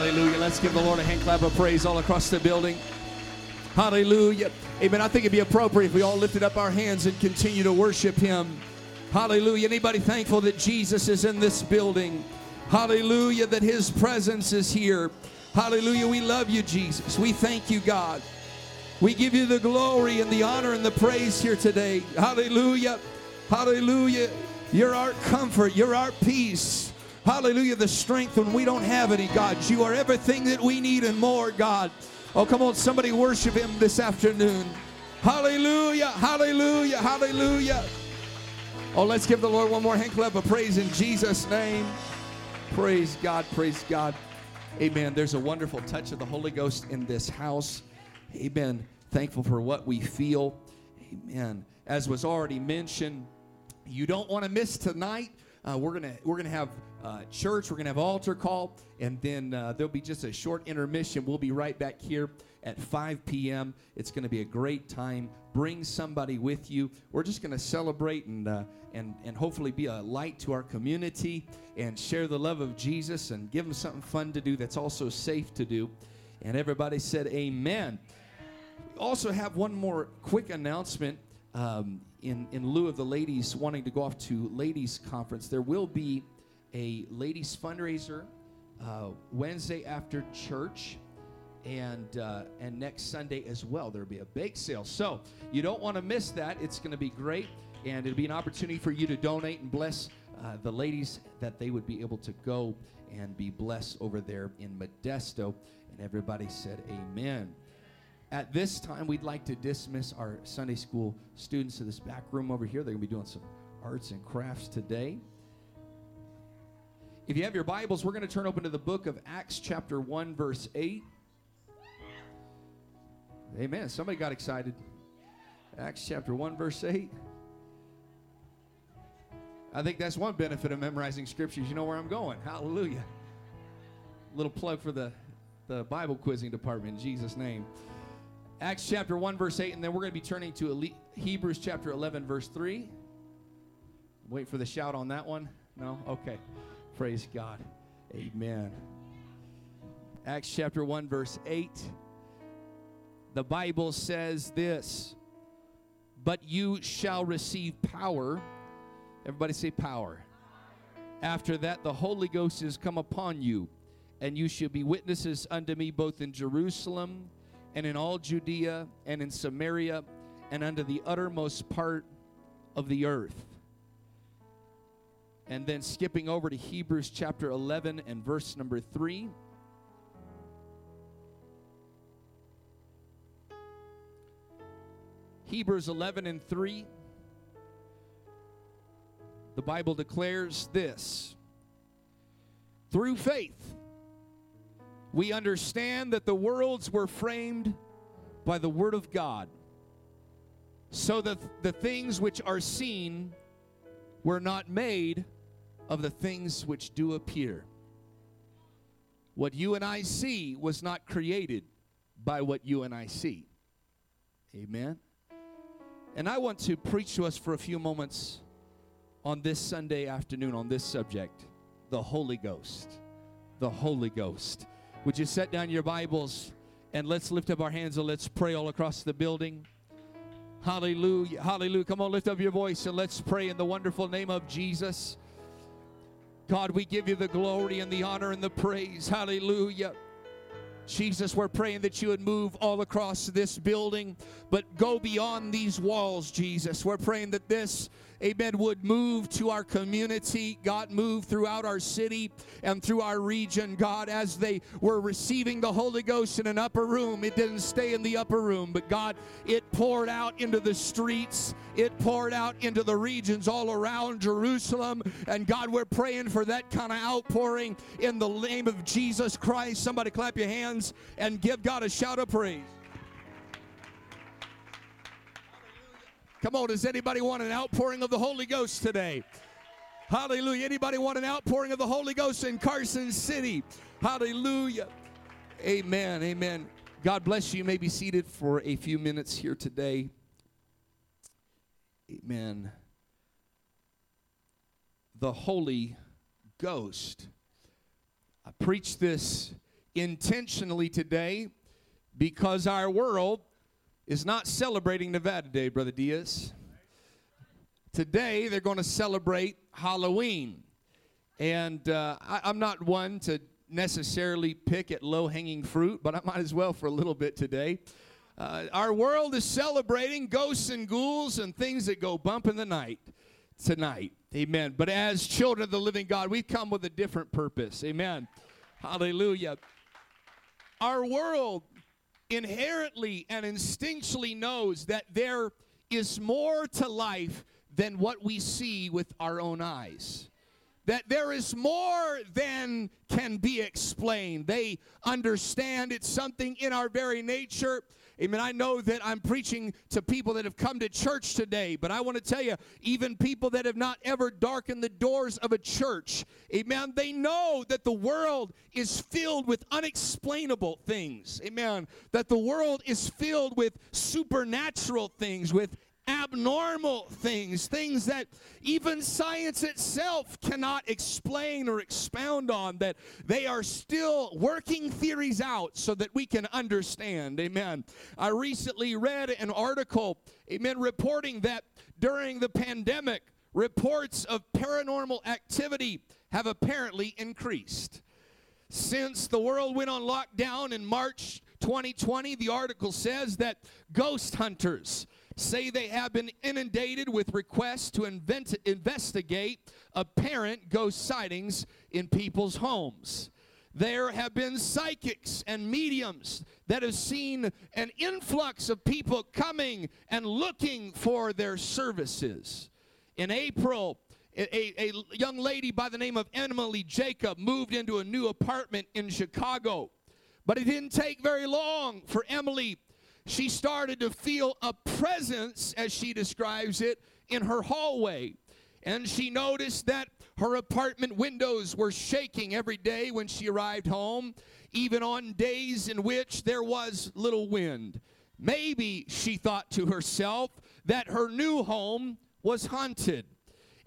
Hallelujah. Let's give the Lord a hand clap of praise all across the building. Hallelujah. Amen. I think it'd be appropriate if we all lifted up our hands and continue to worship Him. Hallelujah. Anybody thankful that Jesus is in this building? Hallelujah. That His presence is here. Hallelujah. We love you, Jesus. We thank you, God. We give you the glory and the honor and the praise here today. Hallelujah. Hallelujah. You're our comfort. You're our peace. Hallelujah. The strength when we don't have any, God. You are everything that we need and more, God. Oh, come on. Somebody worship Him this afternoon. Hallelujah. Hallelujah. Hallelujah. Oh, let's give the Lord one more hand clap of praise in Jesus' name. Praise God. Praise God. Amen. There's a wonderful touch of the Holy Ghost in this house. Amen. Thankful for what we feel. Amen. As was already mentioned, you don't want to miss tonight. Uh, we're gonna we're gonna have uh, church. We're gonna have altar call, and then uh, there'll be just a short intermission. We'll be right back here at 5 p.m. It's gonna be a great time. Bring somebody with you. We're just gonna celebrate and uh, and and hopefully be a light to our community and share the love of Jesus and give them something fun to do that's also safe to do. And everybody said, Amen. We also have one more quick announcement. Um, in, in lieu of the ladies wanting to go off to ladies conference, there will be a ladies fundraiser uh, Wednesday after church and uh, and next Sunday as well. There'll be a bake sale, so you don't want to miss that. It's going to be great, and it'll be an opportunity for you to donate and bless uh, the ladies that they would be able to go and be blessed over there in Modesto. And everybody said, "Amen." At this time, we'd like to dismiss our Sunday school students to this back room over here. They're going to be doing some arts and crafts today. If you have your Bibles, we're going to turn open to the book of Acts, chapter 1, verse 8. Amen. Somebody got excited. Acts chapter 1, verse 8. I think that's one benefit of memorizing scriptures. You know where I'm going. Hallelujah. Little plug for the, the Bible quizzing department in Jesus' name. Acts chapter 1, verse 8, and then we're going to be turning to Hebrews chapter 11, verse 3. Wait for the shout on that one. No? Okay. Praise God. Amen. Acts chapter 1, verse 8. The Bible says this But you shall receive power. Everybody say power. After that, the Holy Ghost is come upon you, and you shall be witnesses unto me both in Jerusalem and in all Judea and in Samaria and unto the uttermost part of the earth. And then skipping over to Hebrews chapter 11 and verse number 3. Hebrews 11 and 3. The Bible declares this through faith we understand that the worlds were framed by the Word of God, so that the things which are seen were not made of the things which do appear. What you and I see was not created by what you and I see. Amen. And I want to preach to us for a few moments on this Sunday afternoon on this subject the Holy Ghost. The Holy Ghost. Would you set down your Bibles and let's lift up our hands and let's pray all across the building? Hallelujah. Hallelujah. Come on, lift up your voice and let's pray in the wonderful name of Jesus. God, we give you the glory and the honor and the praise. Hallelujah. Jesus, we're praying that you would move all across this building, but go beyond these walls, Jesus. We're praying that this amen, would move to our community. God, move throughout our city and through our region, God, as they were receiving the Holy Ghost in an upper room. It didn't stay in the upper room, but God, it poured out into the streets, it poured out into the regions all around Jerusalem. And God, we're praying for that kind of outpouring in the name of Jesus Christ. Somebody clap your hands and give God a shout of praise. Come on, does anybody want an outpouring of the Holy Ghost today? Hallelujah. Anybody want an outpouring of the Holy Ghost in Carson City? Hallelujah. Amen. Amen. God bless you. You may be seated for a few minutes here today. Amen. The Holy Ghost. I preached this intentionally today because our world is not celebrating Nevada Day, Brother Diaz. Today, they're going to celebrate Halloween. And uh, I, I'm not one to necessarily pick at low hanging fruit, but I might as well for a little bit today. Uh, our world is celebrating ghosts and ghouls and things that go bump in the night tonight. Amen. But as children of the living God, we've come with a different purpose. Amen. Hallelujah. Our world inherently and instinctually knows that there is more to life than what we see with our own eyes that there is more than can be explained. They understand it's something in our very nature. Amen. I know that I'm preaching to people that have come to church today, but I want to tell you, even people that have not ever darkened the doors of a church, amen, they know that the world is filled with unexplainable things. Amen. That the world is filled with supernatural things, with abnormal things, things that even science itself cannot explain or expound on, that they are still working theories out so that we can understand. Amen. I recently read an article, amen, reporting that during the pandemic, reports of paranormal activity have apparently increased. Since the world went on lockdown in March 2020, the article says that ghost hunters say they have been inundated with requests to invent, investigate apparent ghost sightings in people's homes. There have been psychics and mediums that have seen an influx of people coming and looking for their services. In April, a, a, young lady by the name of Emily Jacob moved into a new apartment in Chicago. But it didn't take very long for Emily she started to feel a presence, as she describes it, in her hallway. And she noticed that her apartment windows were shaking every day when she arrived home, even on days in which there was little wind. Maybe she thought to herself that her new home was haunted.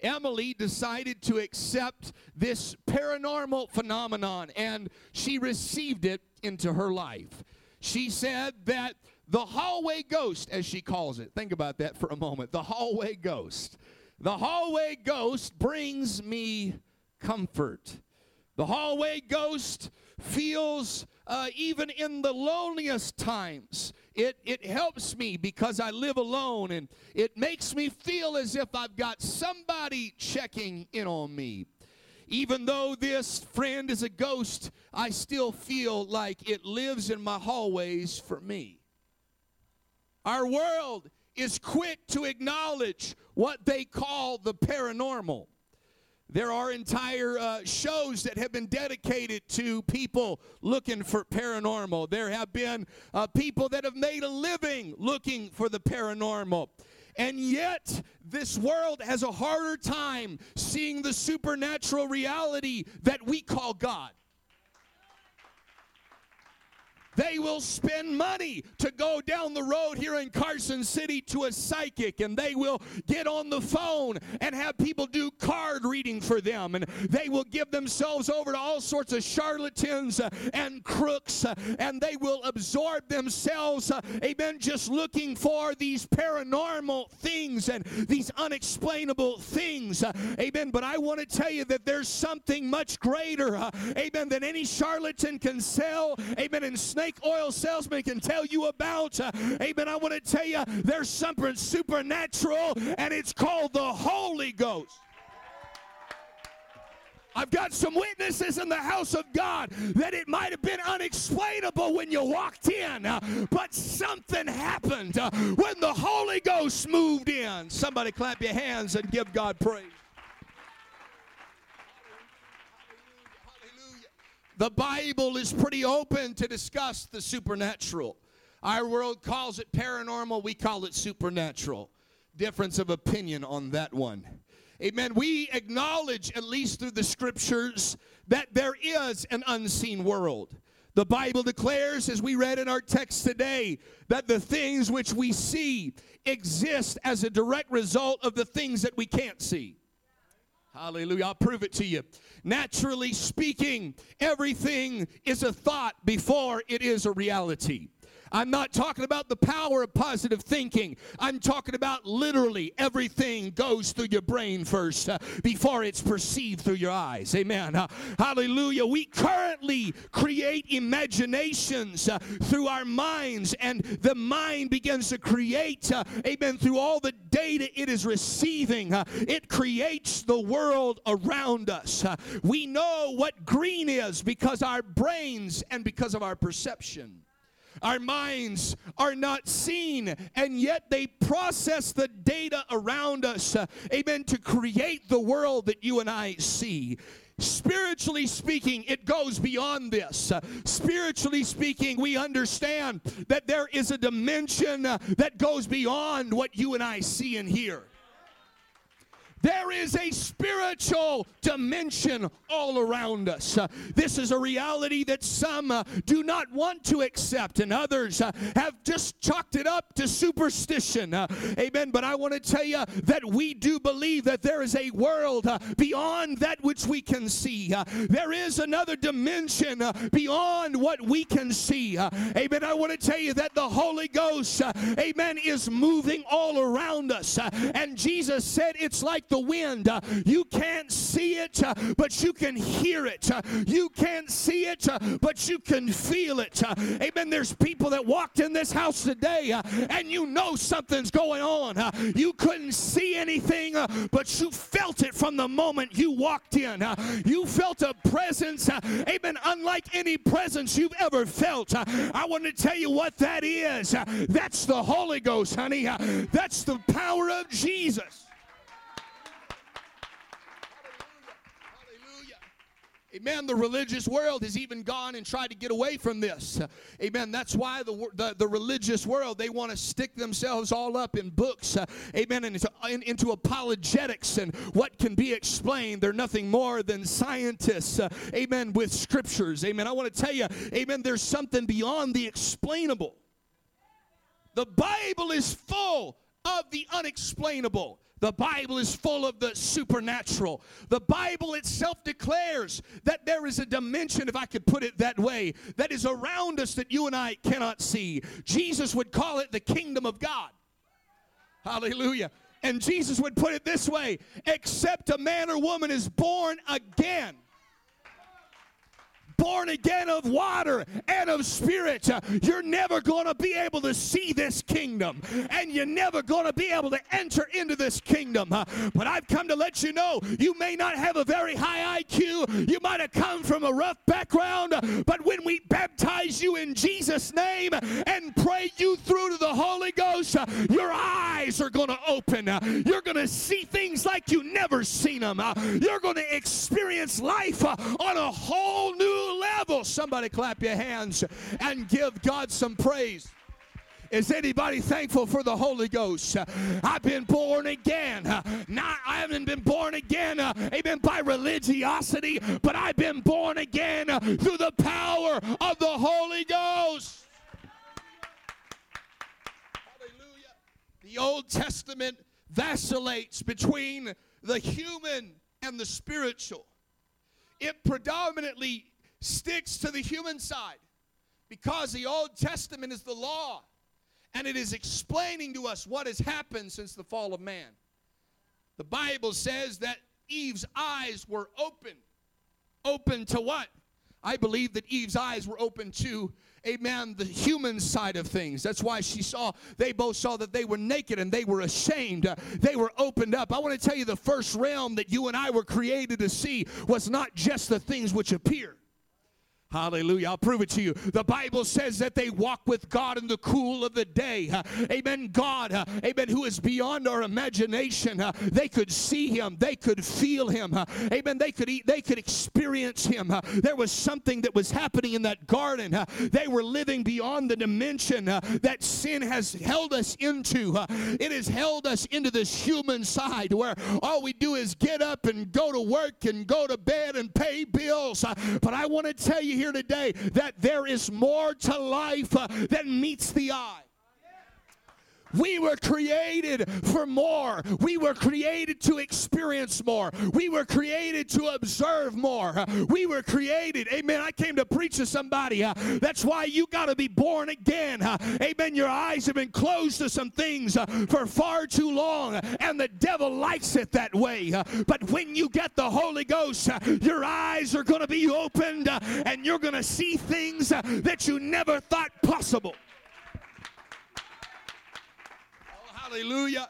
Emily decided to accept this paranormal phenomenon and she received it into her life. She said that the hallway ghost, as she calls it. Think about that for a moment. The hallway ghost. The hallway ghost brings me comfort. The hallway ghost feels, uh, even in the loneliest times, it, it helps me because I live alone and it makes me feel as if I've got somebody checking in on me. Even though this friend is a ghost, I still feel like it lives in my hallways for me. Our world is quick to acknowledge what they call the paranormal. There are entire uh, shows that have been dedicated to people looking for paranormal. There have been uh, people that have made a living looking for the paranormal. And yet, this world has a harder time seeing the supernatural reality that we call God. They will spend money to go down the road here in Carson City to a psychic, and they will get on the phone and have people do card reading for them. And they will give themselves over to all sorts of charlatans uh, and crooks, uh, and they will absorb themselves, uh, amen, just looking for these paranormal things and these unexplainable things, amen. But I want to tell you that there's something much greater, amen, than any charlatan can sell, amen, and snake snake oil salesman can tell you about. Uh, amen. I want to tell you there's something supernatural, and it's called the Holy Ghost. I've got some witnesses in the house of God that it might have been unexplainable when you walked in, uh, but something happened uh, when the Holy Ghost moved in. Somebody clap your hands and give God praise. The Bible is pretty open to discuss the supernatural. Our world calls it paranormal, we call it supernatural. Difference of opinion on that one. Amen. We acknowledge, at least through the scriptures, that there is an unseen world. The Bible declares, as we read in our text today, that the things which we see exist as a direct result of the things that we can't see. Hallelujah. I'll prove it to you. Naturally speaking, everything is a thought before it is a reality. I'm not talking about the power of positive thinking. I'm talking about literally everything goes through your brain first uh, before it's perceived through your eyes. Amen. Uh, hallelujah. We currently create imaginations uh, through our minds, and the mind begins to create, uh, amen, through all the data it is receiving. Uh, it creates the world around us. Uh, we know what green is because our brains and because of our perception. Our minds are not seen, and yet they process the data around us, uh, amen, to create the world that you and I see. Spiritually speaking, it goes beyond this. Uh, spiritually speaking, we understand that there is a dimension uh, that goes beyond what you and I see and hear. There is a spiritual dimension all around us. Uh, this is a reality that some uh, do not want to accept, and others uh, have just chalked it up to superstition. Uh, amen. But I want to tell you that we do believe that there is a world uh, beyond that which we can see. Uh, there is another dimension beyond what we can see. amen. I want to tell you that the Holy Ghost, amen, is moving all around us. and Jesus said it's like the wind. Uh, you can't see it, uh, but you can hear it. Uh, you can't see it, uh, but you can feel it. Uh, amen. There's people that walked in this house today uh, and you know something's going on. You couldn't see anything, but you felt it from the moment you walked in. You felt a presence, amen, unlike any presence you've ever felt. I want to tell you what that is. That's the Holy Ghost, honey. That's the power of Jesus. Amen. The religious world has even gone and tried to get away from this. Amen. That's why the, the, the religious world, they want to stick themselves all up in books. Uh, amen. And into, in, into, apologetics and what can be explained. They're nothing more than scientists. Uh, amen. With scriptures. Amen. I want to tell you, amen, there's something beyond the explainable. The Bible is full of the unexplainable. The Bible is full of the supernatural. The Bible itself declares that there is a dimension, if I could put it that way, that is around us that you and I cannot see. Jesus would call it the kingdom of God. Hallelujah. And Jesus would put it this way except a man or woman is born again born again of water and of spirit, you're never going to be able to see this kingdom and you're never going to be able to enter into this kingdom. But I've come to let you know you may not have a very high IQ, you might have come from a rough background, but when we baptize you in Jesus' name and pray you through to the Holy Ghost, your eyes are going to open. You're going to see things like you never seen them. You're going to experience life on a whole new level. Somebody clap your hands and give God some praise. Is anybody thankful for the Holy Ghost? I've been born again. Not, I haven't been born again, uh, amen, by religiosity, but I've been born again through the power of the Holy Ghost. Hallelujah. The Old Testament vacillates between the human and the spiritual. It predominantly sticks to the human side because the Old Testament is the law and it is explaining to us what has happened since the fall of man. The Bible says that Eve's eyes were open. Open to what? I believe that Eve's eyes were open to, amen, the human side of things. That's why she saw, they both saw that they were naked and they were ashamed. Uh, they were opened up. I want to tell you the first realm that you and I were created to see was not just the things which appear. Hallelujah. I'll prove it to you. The Bible says that they walk with God in the cool of the day. Amen. God, amen, who is beyond our imagination. They could see him, they could feel him. Amen. They could eat, they could experience him. There was something that was happening in that garden. They were living beyond the dimension that sin has held us into. it has held us into this human side where all we do is get up and go to work and go to bed and pay bills. but I want to tell you here today that there is more to life uh, than meets the eye. We were created for more. We were created to experience more. We were created to observe more. We were created. Amen. I came to preach to somebody. Uh, that's why you got to be born again. Uh, amen. Your eyes have been closed to some things uh, for far too long, and the devil likes it that way. But when you get the Holy Ghost, your eyes are going to be opened and you're going to see things that you never thought possible. Oh, hallelujah.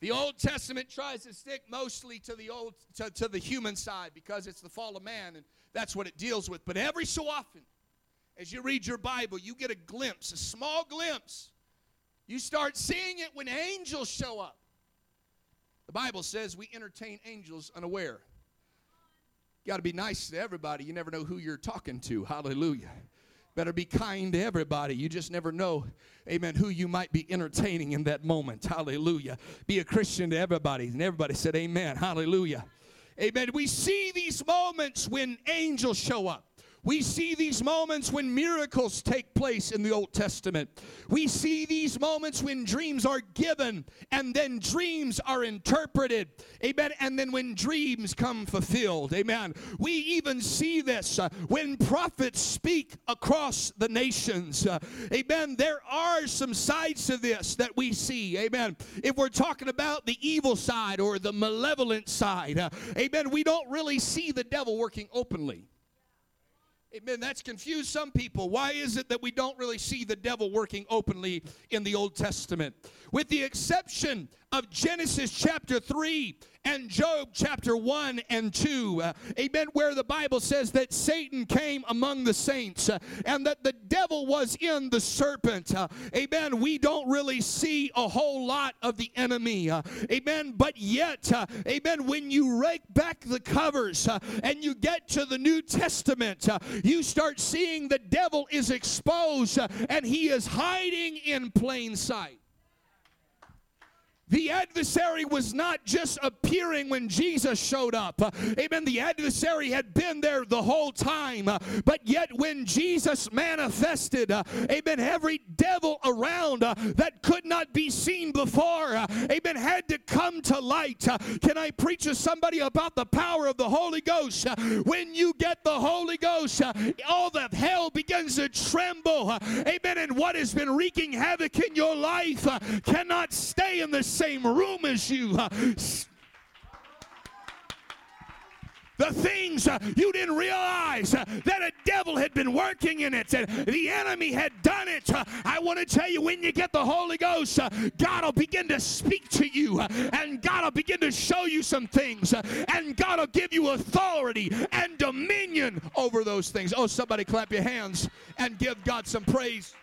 The Old Testament tries to stick mostly to the old to, to the human side because it's the fall of man and that's what it deals with. But every so often, as you read your Bible, you get a glimpse, a small glimpse. You start seeing it when angels show up. The Bible says we entertain angels unaware. Got to be nice to everybody. You never know who you're talking to. Hallelujah. Better be kind to everybody. You just never know, amen, who you might be entertaining in that moment. Hallelujah. Be a Christian to everybody. And everybody said, Amen. Hallelujah. Amen. We see these moments when angels show up. We see these moments when miracles take place in the Old Testament. We see these moments when dreams are given and then dreams are interpreted. Amen. And then when dreams come fulfilled. Amen. We even see this uh, when prophets speak across the nations. Uh, amen. There are some sides to this that we see. Amen. If we're talking about the evil side or the malevolent side, uh, amen, we don't really see the devil working openly. Amen. That's confused some people. Why is it that we don't really see the devil working openly in the Old Testament? With the exception of Genesis chapter 3 and Job chapter 1 and 2. Uh, amen. Where the Bible says that Satan came among the saints uh, and that the devil was in the serpent. Uh, amen. We don't really see a whole lot of the enemy. Uh, amen. But yet, uh, amen, when you rake back the covers uh, and you get to the New Testament, you start seeing the devil is exposed and he is hiding in plain sight. The adversary was not just appearing when Jesus showed up. Amen. The adversary had been there the whole time. But yet, when Jesus manifested, amen, every devil around that could not be seen before, amen, had to come to light. Can I preach to somebody about the power of the Holy Ghost? when you get the Holy Ghost, all the hell begins to tremble. amen. And what has been wreaking havoc in your life cannot stay in the same room as you. The things uh, you didn't realize uh, that a devil had been working in it and the enemy had done it. Uh, I want to tell you when you get the Holy Ghost, God will begin to speak to you and God will begin to show you some things and God will give you authority and dominion over those things. Oh, somebody clap your hands and give God some praise.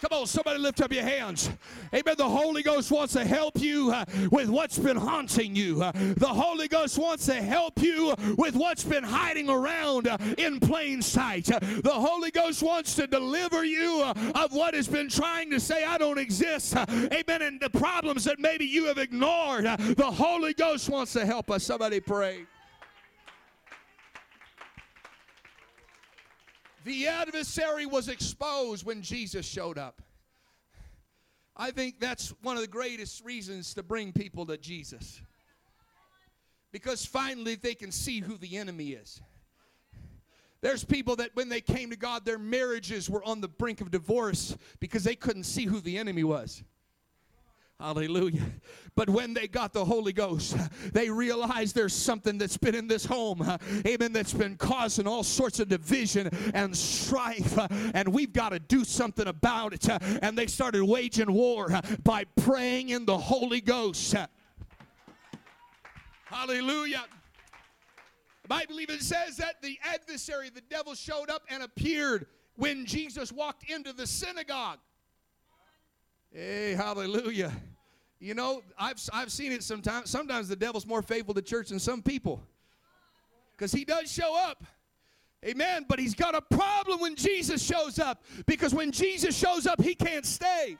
Come on, somebody lift up your hands. Amen. The Holy Ghost wants to help you uh, with what's been haunting you. Uh, the Holy Ghost wants to help you with what's been hiding around uh, in plain sight. Uh, the Holy Ghost wants to deliver you uh, of what has been trying to say, I don't exist. Uh, amen. And the problems that maybe you have ignored. the Holy Ghost wants to help us. Somebody pray. The adversary was exposed when Jesus showed up. I think that's one of the greatest reasons to bring people to Jesus. Because finally they can see who the enemy is. There's people that when they came to God, their marriages were on the brink of divorce because they couldn't see who the enemy was. Hallelujah. But when they got the Holy Ghost, they realized there's something that's been in this home, amen, that's been causing all sorts of division and strife, and we've got to do something about it. And they started waging war by praying in the Holy Ghost. Hallelujah. The Bible even says that the adversary, the devil, showed up and appeared when Jesus walked into the synagogue. Hey, hallelujah. You know, I've, I've seen it sometimes. Sometimes the devil's more faithful to church than some people. Because he does show up. Amen. But he's got a problem when Jesus shows up. Because when Jesus shows up, he can't stay.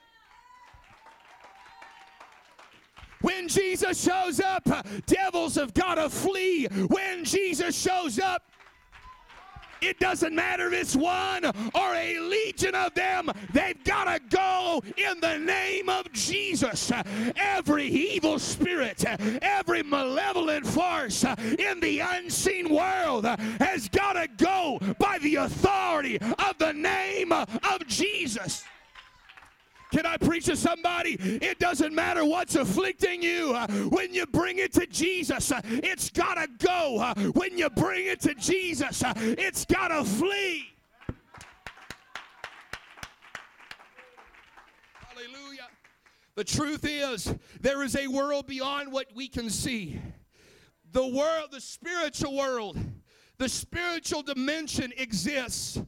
When Jesus shows up, devils have got to flee. When Jesus shows up, It doesn't matter if it's one or a legion of them, they've got to go in the name of Jesus. Every evil spirit, every malevolent force in the unseen world has got to go by the authority of the name of Jesus. Can I preach to somebody? It doesn't matter what's afflicting you. Uh, when you bring it to Jesus, uh, it's got to go. Uh, when you bring it to Jesus, it's got to flee. Hallelujah. The truth is, there is a world beyond what we can see. The world, the spiritual world, the spiritual dimension exists.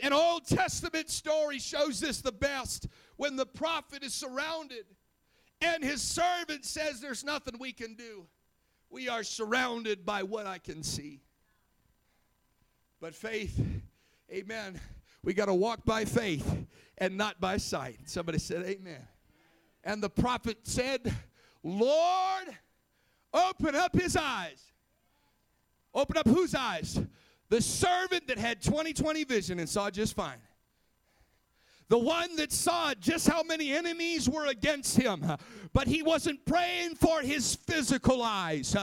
An Old Testament story shows this the best when the prophet is surrounded and his servant says, There's nothing we can do. We are surrounded by what I can see. But faith, amen. We got to walk by faith and not by sight. Somebody said, Amen. And the prophet said, Lord, open up his eyes. Open up whose eyes? The servant that had 20/20 vision and saw just fine the one that saw just how many enemies were against him. But he wasn't praying for his physical eyes.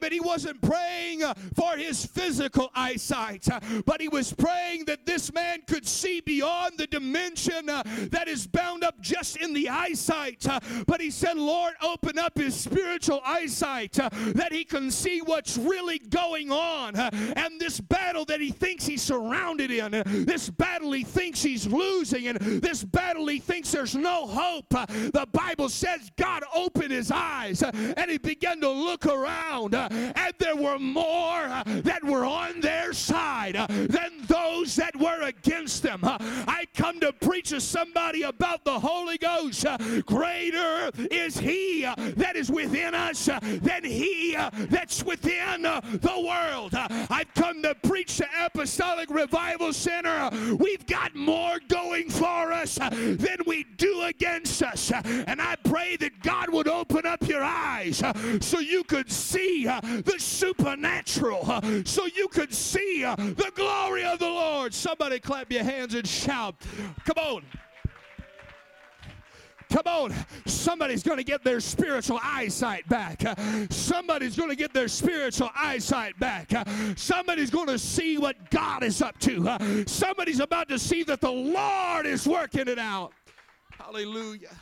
But he wasn't praying uh, for his physical eyesight. But he was praying that this man could see beyond the dimension uh, that is bound up just in the eyesight. But he said, Lord, open up his spiritual eyesight that he can see what's really going on. And this battle that he thinks he's surrounded in, uh, this battle he thinks he's losing, and this battle he thinks there's no hope. Uh, the Bible says God opened his eyes uh, and he began to look around, uh, and there were more uh, that were on their side uh, than those that were against them. Uh, I come to preach to somebody about the Holy Ghost. Greater is he that is within us than he that's within the world. I've come to preach to Apostolic Revival Center. We've got more going for for us uh, than we do against us. And I pray that God would open up your eyes uh, so you could see uh, the supernatural, so you could see the glory of the Lord. Somebody clap your hands and shout. Come on. Come on, somebody's going to get their spiritual eyesight back. Somebody's going to get their spiritual eyesight back. Somebody's going to see what God is up to. Somebody's about to see that the Lord is working it out. Hallelujah.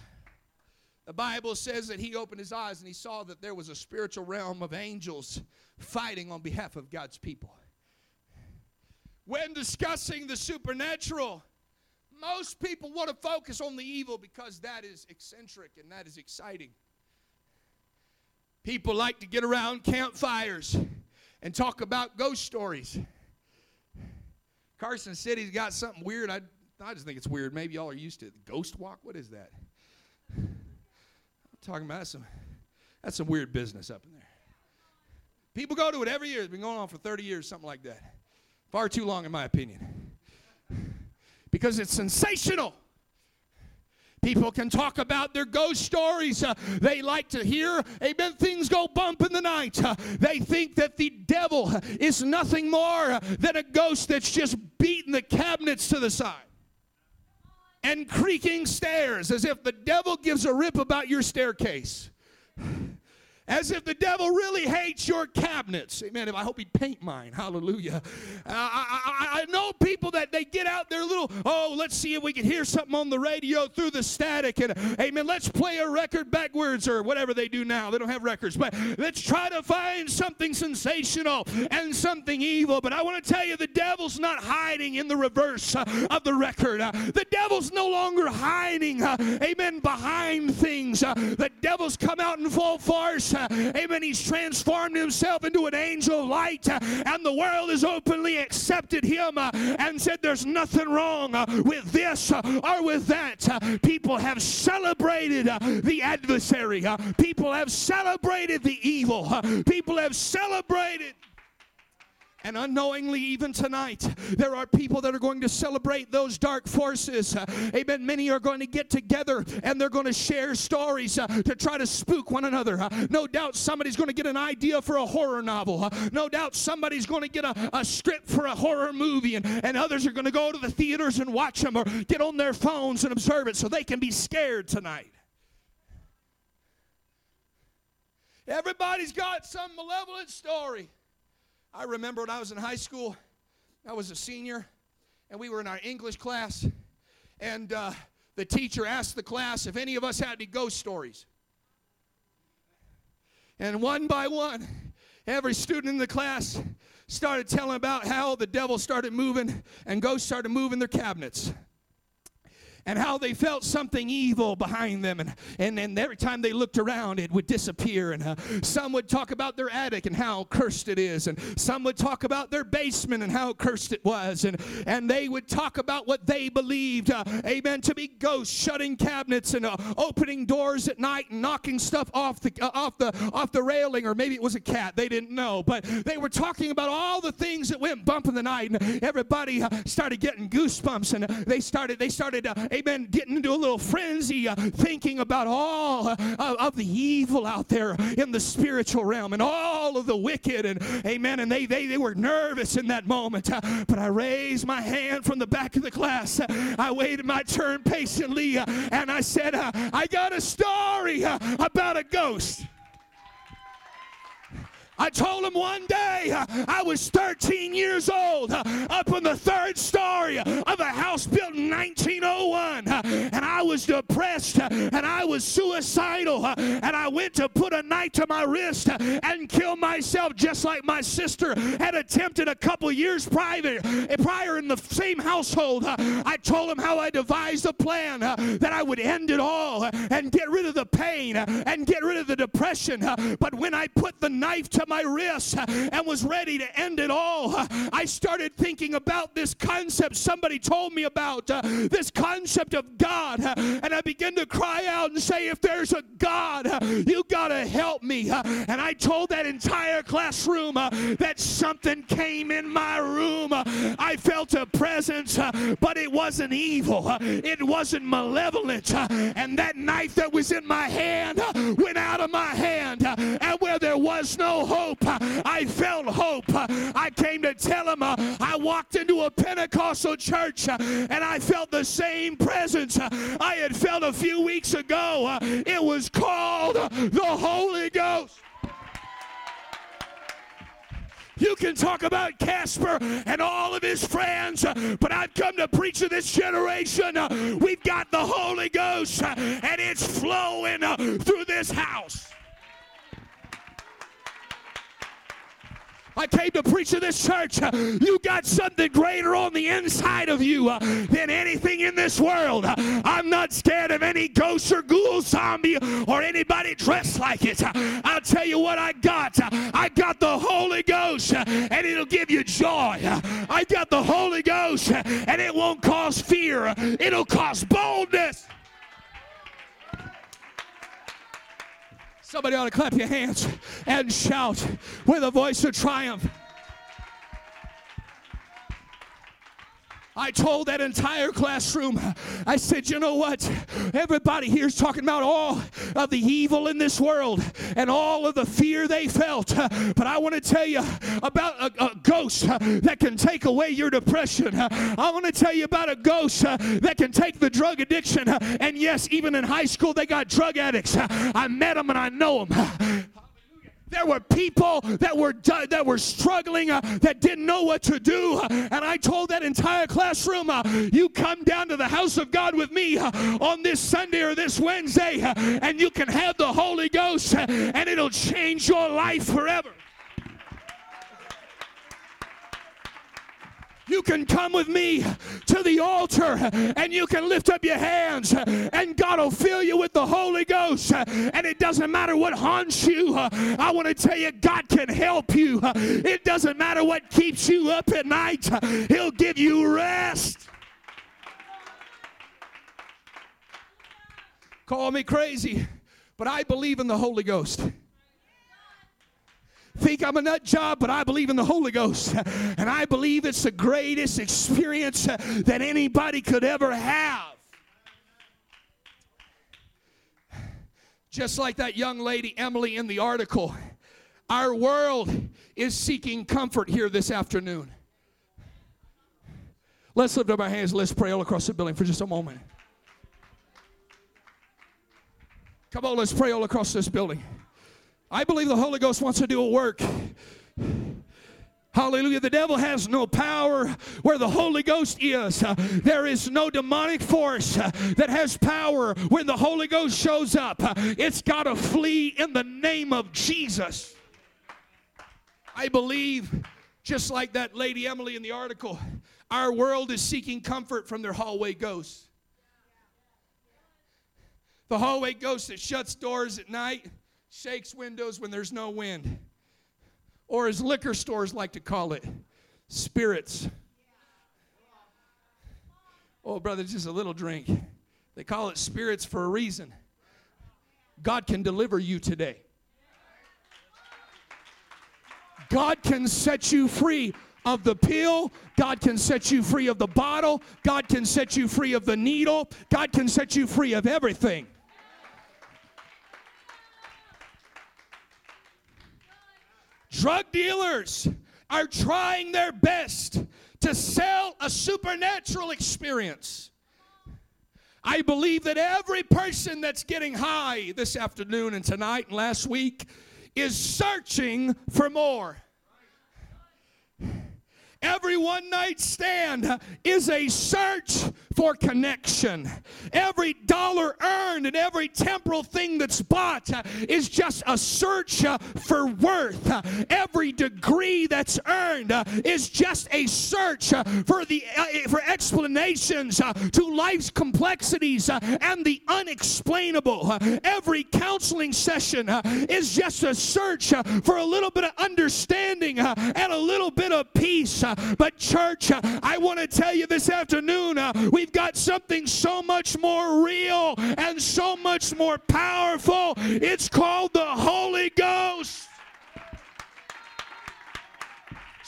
The Bible says that he opened his eyes and he saw that there was a spiritual realm of angels fighting on behalf of God's people. When discussing the supernatural, most people want to focus on the evil because that is eccentric and that is exciting. People like to get around campfires and talk about ghost stories. Carson City's got something weird. I, I just think it's weird. Maybe y'all are used to it. Ghost walk? What is that? I'm talking about some that's some weird business up in there. People go to it every year. It's been going on for 30 years, something like that. Far too long, in my opinion because it's sensational. People can talk about their ghost stories. Uh, they like to hear, amen, things go bump in the night. Uh, they think that the devil is nothing more than a ghost that's just beating the cabinets to the side and creaking stairs as if the devil gives a rip about your staircase as if the devil really hates your cabinets. Amen. I hope he'd paint mine. Hallelujah. Uh, I, I, I, know people that they get out their little, oh, let's see if we can hear something on the radio through the static. And amen, let's play a record backwards or whatever they do now. They don't have records, but let's try to find something sensational and something evil. But I want to tell you, the devil's not hiding in the reverse uh, of the record. Uh, the devil's no longer hiding, uh, amen, behind things. Uh, the devil's come out in full force Uh, amen, he's transformed himself into an angel of light, uh, and the world has openly accepted him uh, and said there's nothing wrong with this or with that. People have celebrated the adversary, people have celebrated the evil, people have celebrated And unknowingly, even tonight, there are people that are going to celebrate those dark forces. Amen. Many are going to get together and they're going to share stories uh, to try to spook one another. Uh, no doubt somebody's going to get an idea for a horror novel. Uh, no doubt somebody's going to get a, a script for a horror movie, and, and others are going to go to the theaters and watch them or get on their phones and observe it so they can be scared tonight. Everybody's got some malevolent story. I remember when I was in high school, I was a senior, and we were in our English class, and uh, the teacher asked the class if any of us had any ghost stories. And one by one, every student in the class started telling about how the devil started moving and ghosts started moving their cabinets and how they felt something evil behind them. And, and, and every time they looked around, it would disappear. And uh, some would talk about their attic and how cursed it is. And some would talk about their basement and how cursed it was. And, and they would talk about what they believed, uh, amen, to be ghosts shutting cabinets and uh, opening doors at night and knocking stuff off the, uh, off, the, off the railing. Or maybe it was a cat. They didn't know. But they were talking about all the things that went bump in the night. And everybody uh, started getting goosebumps. And they started, they started, uh, amen, getting into a little frenzy, uh, thinking about all uh, of the evil out there in the spiritual realm and all of the wicked, and amen. And they they, they were nervous in that moment, uh, but I raised my hand from the back of the class. I waited my turn patiently, uh, and I said, uh, I got a story uh, about a ghost. I told him one day I was 13 years old up on the third story of a house built in 1901 uh, and I was depressed and I was suicidal and I went to put a knife to my wrist and kill myself just like my sister had attempted a couple years prior, prior in the same household. I told him how I devised a plan that I would end it all and get rid of the pain and get rid of the depression. But when I put the knife to my wrist and was ready to end it all, I started thinking about this concept somebody told me about, uh, this concept of God. And I began to cry out and say, if there's a God, you got to help me. And I told that entire classroom uh, that something came in my room. I felt a presence, uh, but it wasn't evil, it wasn't malevolent. And that knife that was in my hand went out of my hand. And where there was no hope, hope. I felt hope. I came to tell him uh, I walked into a Pentecostal church uh, and I felt the same presence I had felt a few weeks ago. Uh, it was called the Holy Ghost. You can talk about Casper and all of his friends, but I've come to preach to this generation. We've got the Holy Ghost, and it's flowing through this house. I came to preach to this church. Uh, you got something greater on the inside of you uh, than anything in this world. Uh, I'm not scared of any ghost or ghoul zombie or anybody dressed like it. Uh, I'll tell you what I got. I got the Holy Ghost and it'll give you joy. I got the Holy Ghost and it won't cause fear, it'll cause boldness. Somebody ought to clap your hands and shout with a voice of triumph. I told that entire classroom, I said, you know what? Everybody here is talking about all of the evil in this world and all of the fear they felt. But I want to tell you about a, a ghost that can take away your depression. I want to tell you about a ghost that can take the drug addiction. And yes, even in high school, they got drug addicts. I met them and I know them. There were people that were that were struggling, uh, that didn't know what to do, and I told that entire classroom, uh, "You come down to the house of God with me uh, on this Sunday or this Wednesday, uh, and you can have the Holy Ghost, uh, and it'll change your life forever." You can come with me to the altar and you can lift up your hands and God will fill you with the Holy Ghost. And it doesn't matter what haunts you. I want to tell you, God can help you. It doesn't matter what keeps you up at night, He'll give you rest. Call me crazy, but I believe in the Holy Ghost. Think I'm a nut job, but I believe in the Holy Ghost. And I believe it's the greatest experience that anybody could ever have. Just like that young lady, Emily, in the article, our world is seeking comfort here this afternoon. Let's lift up our hands. Let's pray all across the building for just a moment. Come on, let's pray all across this building. I believe the Holy Ghost wants to do a work. Hallelujah. The devil has no power where the Holy Ghost is. There is no demonic force that has power when the Holy Ghost shows up. It's got to flee in the name of Jesus. I believe, just like that lady Emily in the article, our world is seeking comfort from their hallway ghosts. The hallway ghost that shuts doors at night, shakes windows when there's no wind. Or as liquor stores like to call it, spirits. Oh, brother, just a little drink. They call it spirits for a reason. God can deliver you today. God can set you free of the pill. God can set you free of the bottle. God can set you free of the needle. God can set you free of everything. Drug dealers are trying their best to sell a supernatural experience. I believe that every person that's getting high this afternoon and tonight and last week is searching for more. Every one night stand is a search for connection. Every dollar earned and every temporal thing that's bought uh, is just a search uh, for worth. Uh, every degree that's earned is just a search for the uh, eh, for explanations to life's complexities and the unexplainable. Every counseling session is just a search for a little bit of understanding and a little bit of peace. But, church, I want to tell you this afternoon uh, we've got something so much more real and so much more powerful. It's called the Holy Ghost.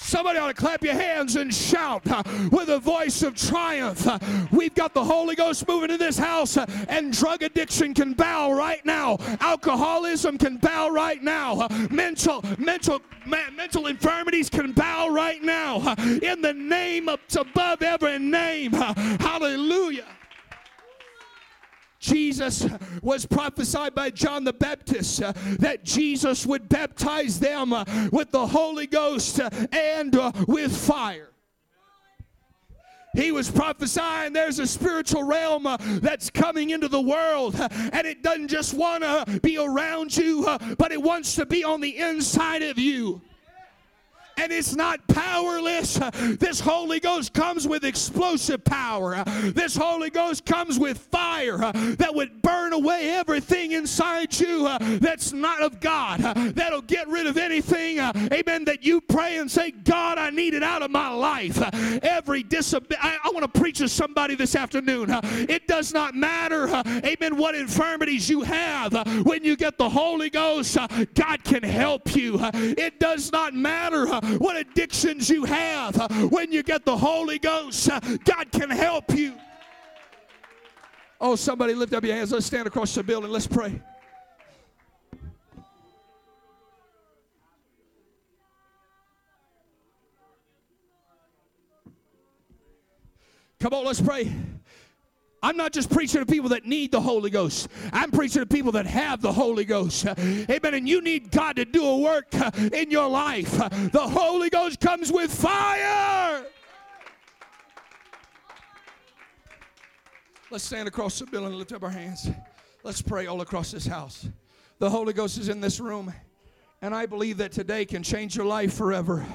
Somebody ought to clap your hands and shout uh, with a voice of triumph. Uh, we've got the Holy Ghost moving in this house, uh, and drug addiction can bow right now. Alcoholism can bow right now. Mental, mental, mental infirmities can bow right now. In the name of above every name. Hallelujah. Jesus was prophesied by John the Baptist uh, that Jesus would baptize them uh, with the Holy Ghost uh, and uh, with fire. He was prophesying there's a spiritual realm uh, that's coming into the world, uh, and it doesn't just want to be around you, but it wants to be on the inside of you and it's not powerless. This Holy Ghost comes with explosive power. This Holy Ghost comes with fire that would burn away everything inside you that's not of God, that'll get rid of anything, amen, that you pray and say, God, I need it out of my life. Every disability, I, I want to preach to somebody this afternoon. It does not matter, amen, what infirmities you have. When you get the Holy Ghost, God can help you. It does not matter what addictions you have. Uh, when you get the Holy Ghost, uh, God can help you. Oh, somebody lift up your hands. Let's stand across the building. Let's pray. Come on, let's pray. I'm not just preaching to people that need the Holy Ghost. I'm preaching to people that have the Holy Ghost. Amen. And you need God to do a work uh, in your life. The Holy Ghost comes with fire. Let's stand across the building and lift up our hands. Let's pray all across this house. The Holy Ghost is in this room, and I believe that today can change your life forever.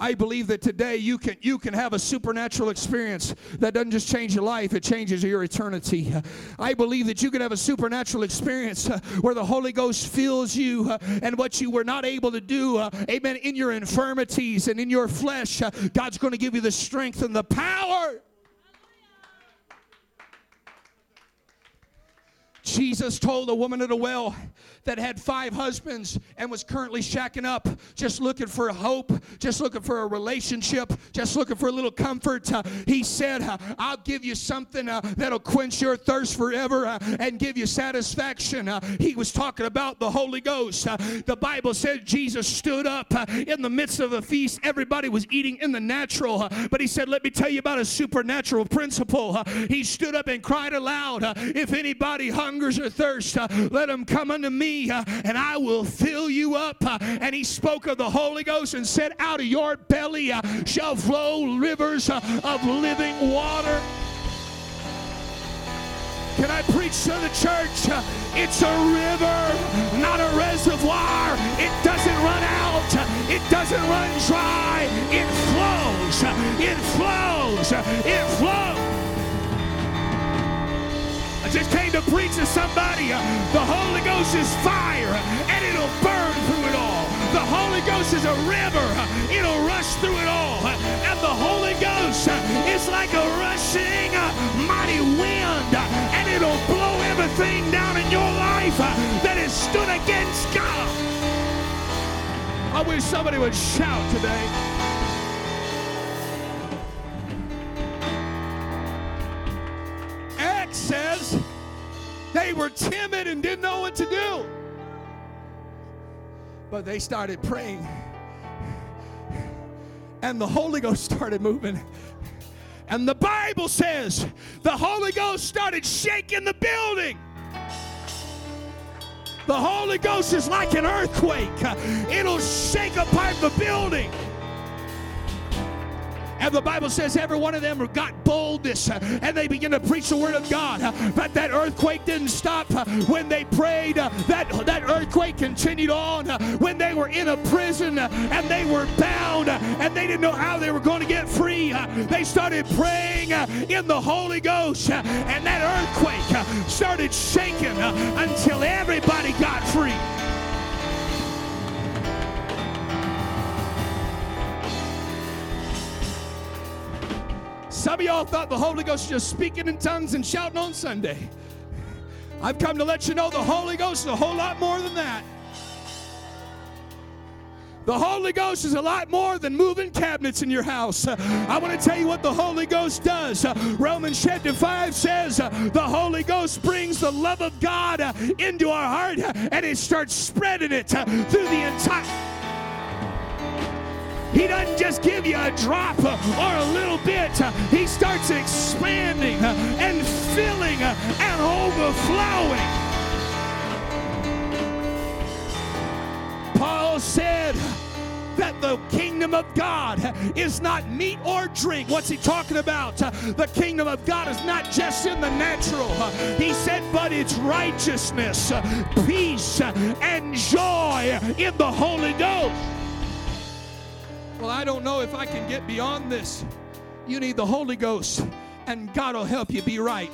I believe that today you can you can have a supernatural experience that doesn't just change your life, it changes your eternity. I believe that you can have a supernatural experience uh, where the Holy Ghost fills you uh, and what you were not able to do, uh, amen, in your infirmities and in your flesh, God's going to give you the strength and the power Jesus told the woman at the well that had five husbands and was currently shacking up, just looking for hope, just looking for a relationship, just looking for a little comfort. Uh, he said, uh, I'll give you something uh, that'll quench your thirst forever uh, and give you satisfaction. Uh, he was talking about the Holy Ghost. Uh, the Bible said Jesus stood up in the midst of a feast. Everybody was eating in the natural, but he said, Let me tell you about a supernatural principle. he stood up and cried aloud, If anybody hungers or thirsts, let them come unto me uh, and I will fill you up. Uh, and he spoke of the Holy Ghost and said, Out of your belly uh, shall flow rivers of living water. Can I preach to the church? It's a river, not a reservoir. It doesn't run out, it doesn't run dry. It flows, it flows, it flows just came to preach to somebody. Uh, the Holy Ghost is fire and it'll burn through it all. The Holy Ghost is a river, uh, it'll rush through it all. And the Holy Ghost uh, is like a rushing mighty wind and it'll blow everything down in your life that has stood against God. I wish somebody would shout today. Were timid and didn't know what to do. But they started praying, and the Holy Ghost started moving. And the Bible says the Holy Ghost started shaking the building. The Holy Ghost is like an earthquake, it'll shake apart the building. And the Bible says every one of them got boldness uh, and they began to preach the word of God. Uh, but that earthquake didn't stop uh, when they prayed. Uh, that, that earthquake continued on uh, when they were in a prison uh, and they were bound and they didn't know how they were going to get free. They started praying in the Holy Ghost and that earthquake started shaking until everybody got free. Some of y'all thought the Holy Ghost was just speaking in tongues and shouting on Sunday. I've come to let you know the Holy Ghost is a whole lot more than that. The Holy Ghost is a lot more than moving cabinets in your house. I want to tell you what the Holy Ghost does. Romans chapter 5 says the Holy Ghost brings the love of God into our heart and it starts spreading it through the entire he doesn't just give you a drop or a little bit. He starts expanding and filling and overflowing. Paul said, that the kingdom of God is not meat or drink. What's he talking about? The kingdom of God is not just in the natural. He said, but it's righteousness, peace, and joy in the Holy Ghost. Well, I don't know if I can get beyond this. You need the Holy Ghost, and God will help you be right.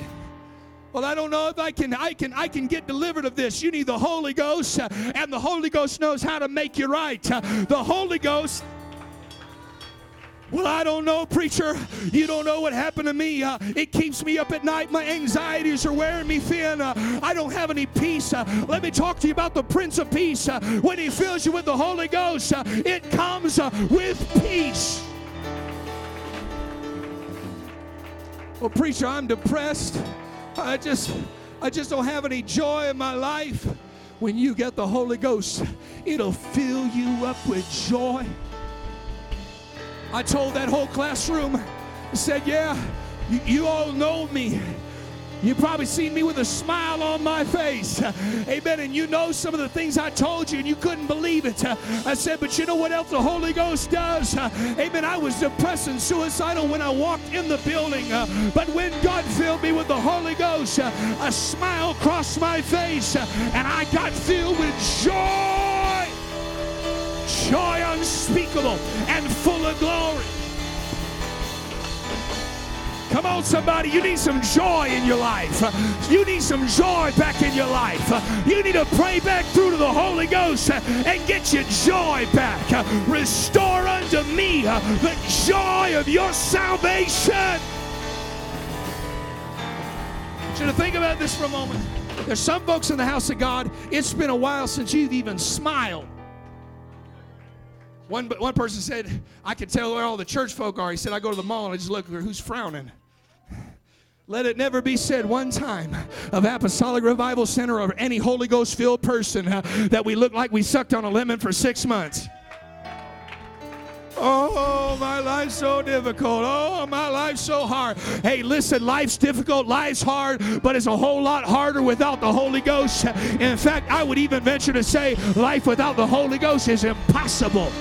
Well, I don't know if I can I can I can get delivered of this. You need the Holy Ghost, and the Holy Ghost knows how to make you right. The Holy Ghost well, I don't know, preacher. You don't know what happened to me. Uh, it keeps me up at night. My anxieties are wearing me thin. Uh, I don't have any peace. Uh, let me talk to you about the Prince of Peace. Uh, when He fills you with the Holy Ghost, uh, it comes uh, with peace. Well, preacher, I'm depressed. I just, I just don't have any joy in my life. When you get the Holy Ghost, it'll fill you up with joy. I told that whole classroom, I said, Yeah, you, you all know me. You probably seen me with a smile on my face. Amen. And you know some of the things I told you and you couldn't believe it. I said, but you know what else the Holy Ghost does? Amen. I was depressed and suicidal when I walked in the building. But when God filled me with the Holy Ghost, a smile crossed my face and I got filled with joy joy unspeakable and full of glory. Come on, somebody. You need some joy in your life. You need some joy back in your life. You need to pray back through to the Holy Ghost and get your joy back. Restore unto me the joy of your salvation. I want you to think about this for a moment. There's some folks in the house of God, it's been a while since you've even smiled. One, one person said, I can tell where all the church folk are. He said, I go to the mall and I just look, who's frowning? Let it never be said one time of Apostolic Revival Center or any Holy Ghost filled person uh, that we look like we sucked on a lemon for six months. Oh, my life's so difficult. Oh, my life's so hard. Hey, listen, life's difficult, life's hard, but it's a whole lot harder without the Holy Ghost. In fact, I would even venture to say life without the Holy Ghost is impossible.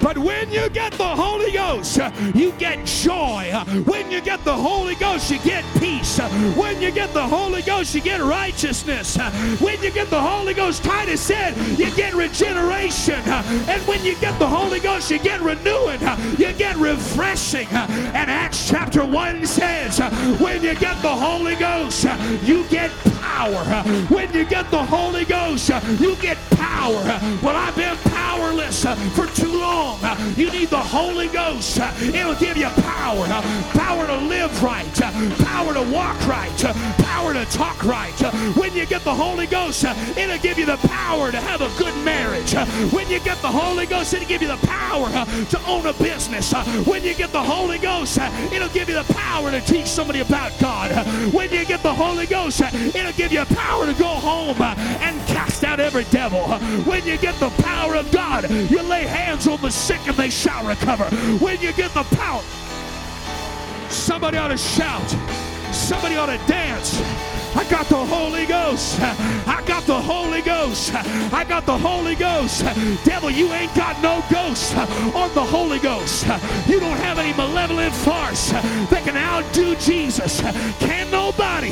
But when you get the Holy Ghost, you get joy. When you get the Holy Ghost, you get peace. When you get the Holy Ghost, you get righteousness. When you get the Holy Ghost, Titus said, you get regeneration. And when you get the Holy Ghost, you get renewing. You get refreshing. And Acts chapter 1 says, when you get the Holy Ghost, you get power. When you get the Holy Ghost, you get power. Well, I've been powerless for. You need the Holy Ghost. It'll give you power. Power to live right. Power to walk right. Power to talk right. When you get the Holy Ghost, it'll give you the power to have a good marriage. When you get the Holy Ghost, it'll give you the power to own a business. When you get the Holy Ghost, it'll give you the power to teach somebody about God. When you get the Holy Ghost, it'll give you power to go home and cast out every devil. When you get the power of God, you lay hands on the sick and they shall recover. When you get the power, somebody ought to shout, somebody ought to dance. I got the Holy Ghost. I got the Holy Ghost. I got the Holy Ghost. Devil, you ain't got no ghost on the Holy Ghost. You don't have any malevolent farce that can outdo Jesus. Can nobody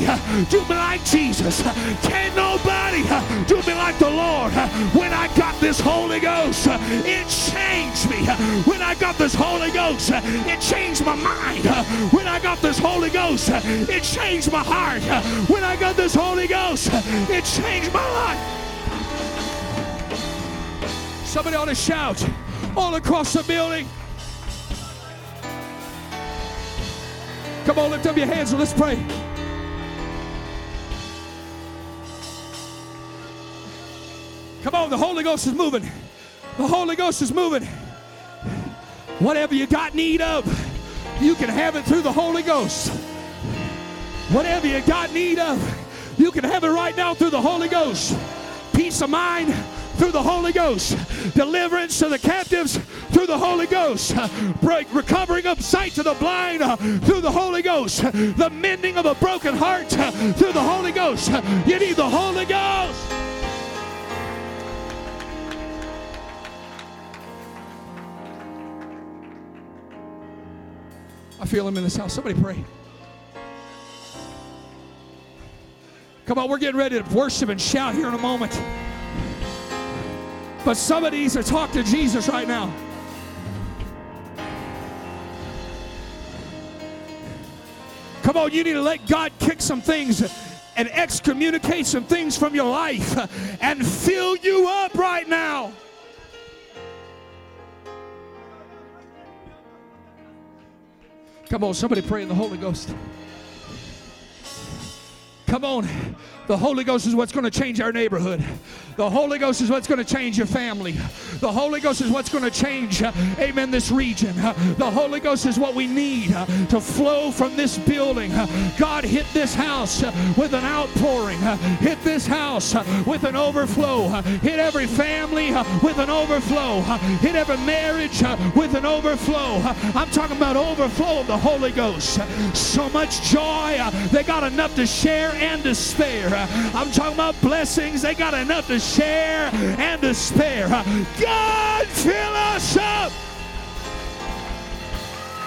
do me like Jesus? Can nobody do me like the Lord? When I got this Holy Ghost, it changed me. When I got this Holy Ghost, it changed my mind. When I got this Holy Ghost, it changed my heart. When I got this Holy Ghost, it changed my life. Somebody ought to shout all across the building. Come on, lift up your hands and let's pray. Come on, the Holy Ghost is moving. The Holy Ghost is moving. Whatever you got need of, you can have it through the Holy Ghost. Whatever you got need of, you can have it right now through the Holy Ghost. Peace of mind through the Holy Ghost. Deliverance to the captives through the Holy Ghost. Break, recovering of sight to the blind uh, through the Holy Ghost. The mending of a broken heart uh, through the Holy Ghost. You need the Holy Ghost. I feel him in this house. Somebody pray. Come on, we're getting ready to worship and shout here in a moment. But somebody needs to talk to Jesus right now. Come on, you need to let God kick some things and excommunicate some things from your life and fill you up right now. Come on, somebody pray in the Holy Ghost. Come on. The Holy Ghost is what's going to change our neighborhood. The Holy Ghost is what's going to change your family. The Holy Ghost is what's going to change, uh, amen, this region. Uh, the Holy Ghost is what we need uh, to flow from this building. Uh, God hit this house uh, with an outpouring, uh, hit this house with an overflow, hit every family with an overflow, hit every marriage with an overflow. I'm talking about overflow of the Holy Ghost. So much joy, they got enough to share and to spare. I'm talking about blessings, they got enough to share and to spare. God, fill us up.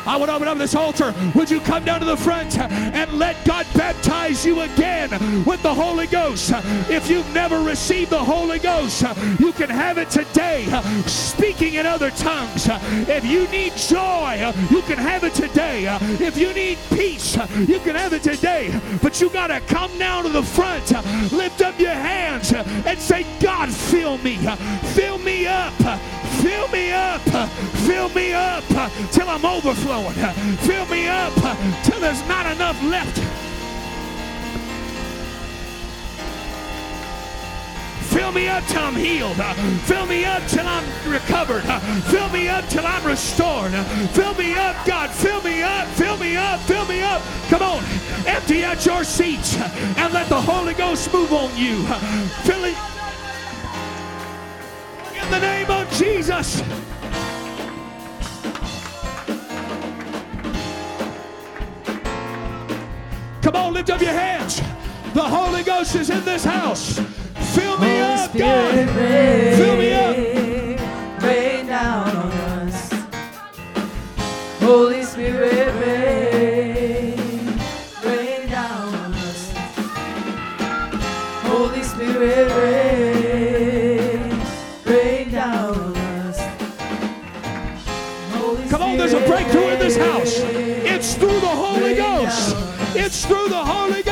I would open up this altar. Would you come down to the front and let God baptize you again with the Holy Ghost? If you've never received the Holy Ghost, you can have it today, speaking in other tongues. If you need joy, you can have it today. If you need peace, you can have it today. But you got to come down to the front, lift up your hands, and say, God, fill me, fill me up, fill me up, fill me up till I'm overflowing. Fill me up till there's not enough left. Fill me up till I'm healed. Fill me up till I'm recovered. Fill me up till I'm restored. Fill me up, God. Fill me up. Fill me up. Fill me up. Come on. Empty out your seats and let the Holy Ghost move on you. Fill it. In the name of Jesus. Come on, lift up your hands. The Holy Ghost is in this house. Fill me Holy up, Spirit, God. rain, Fill me up. Rain down on us. Holy Spirit, It's through the Holy Ghost.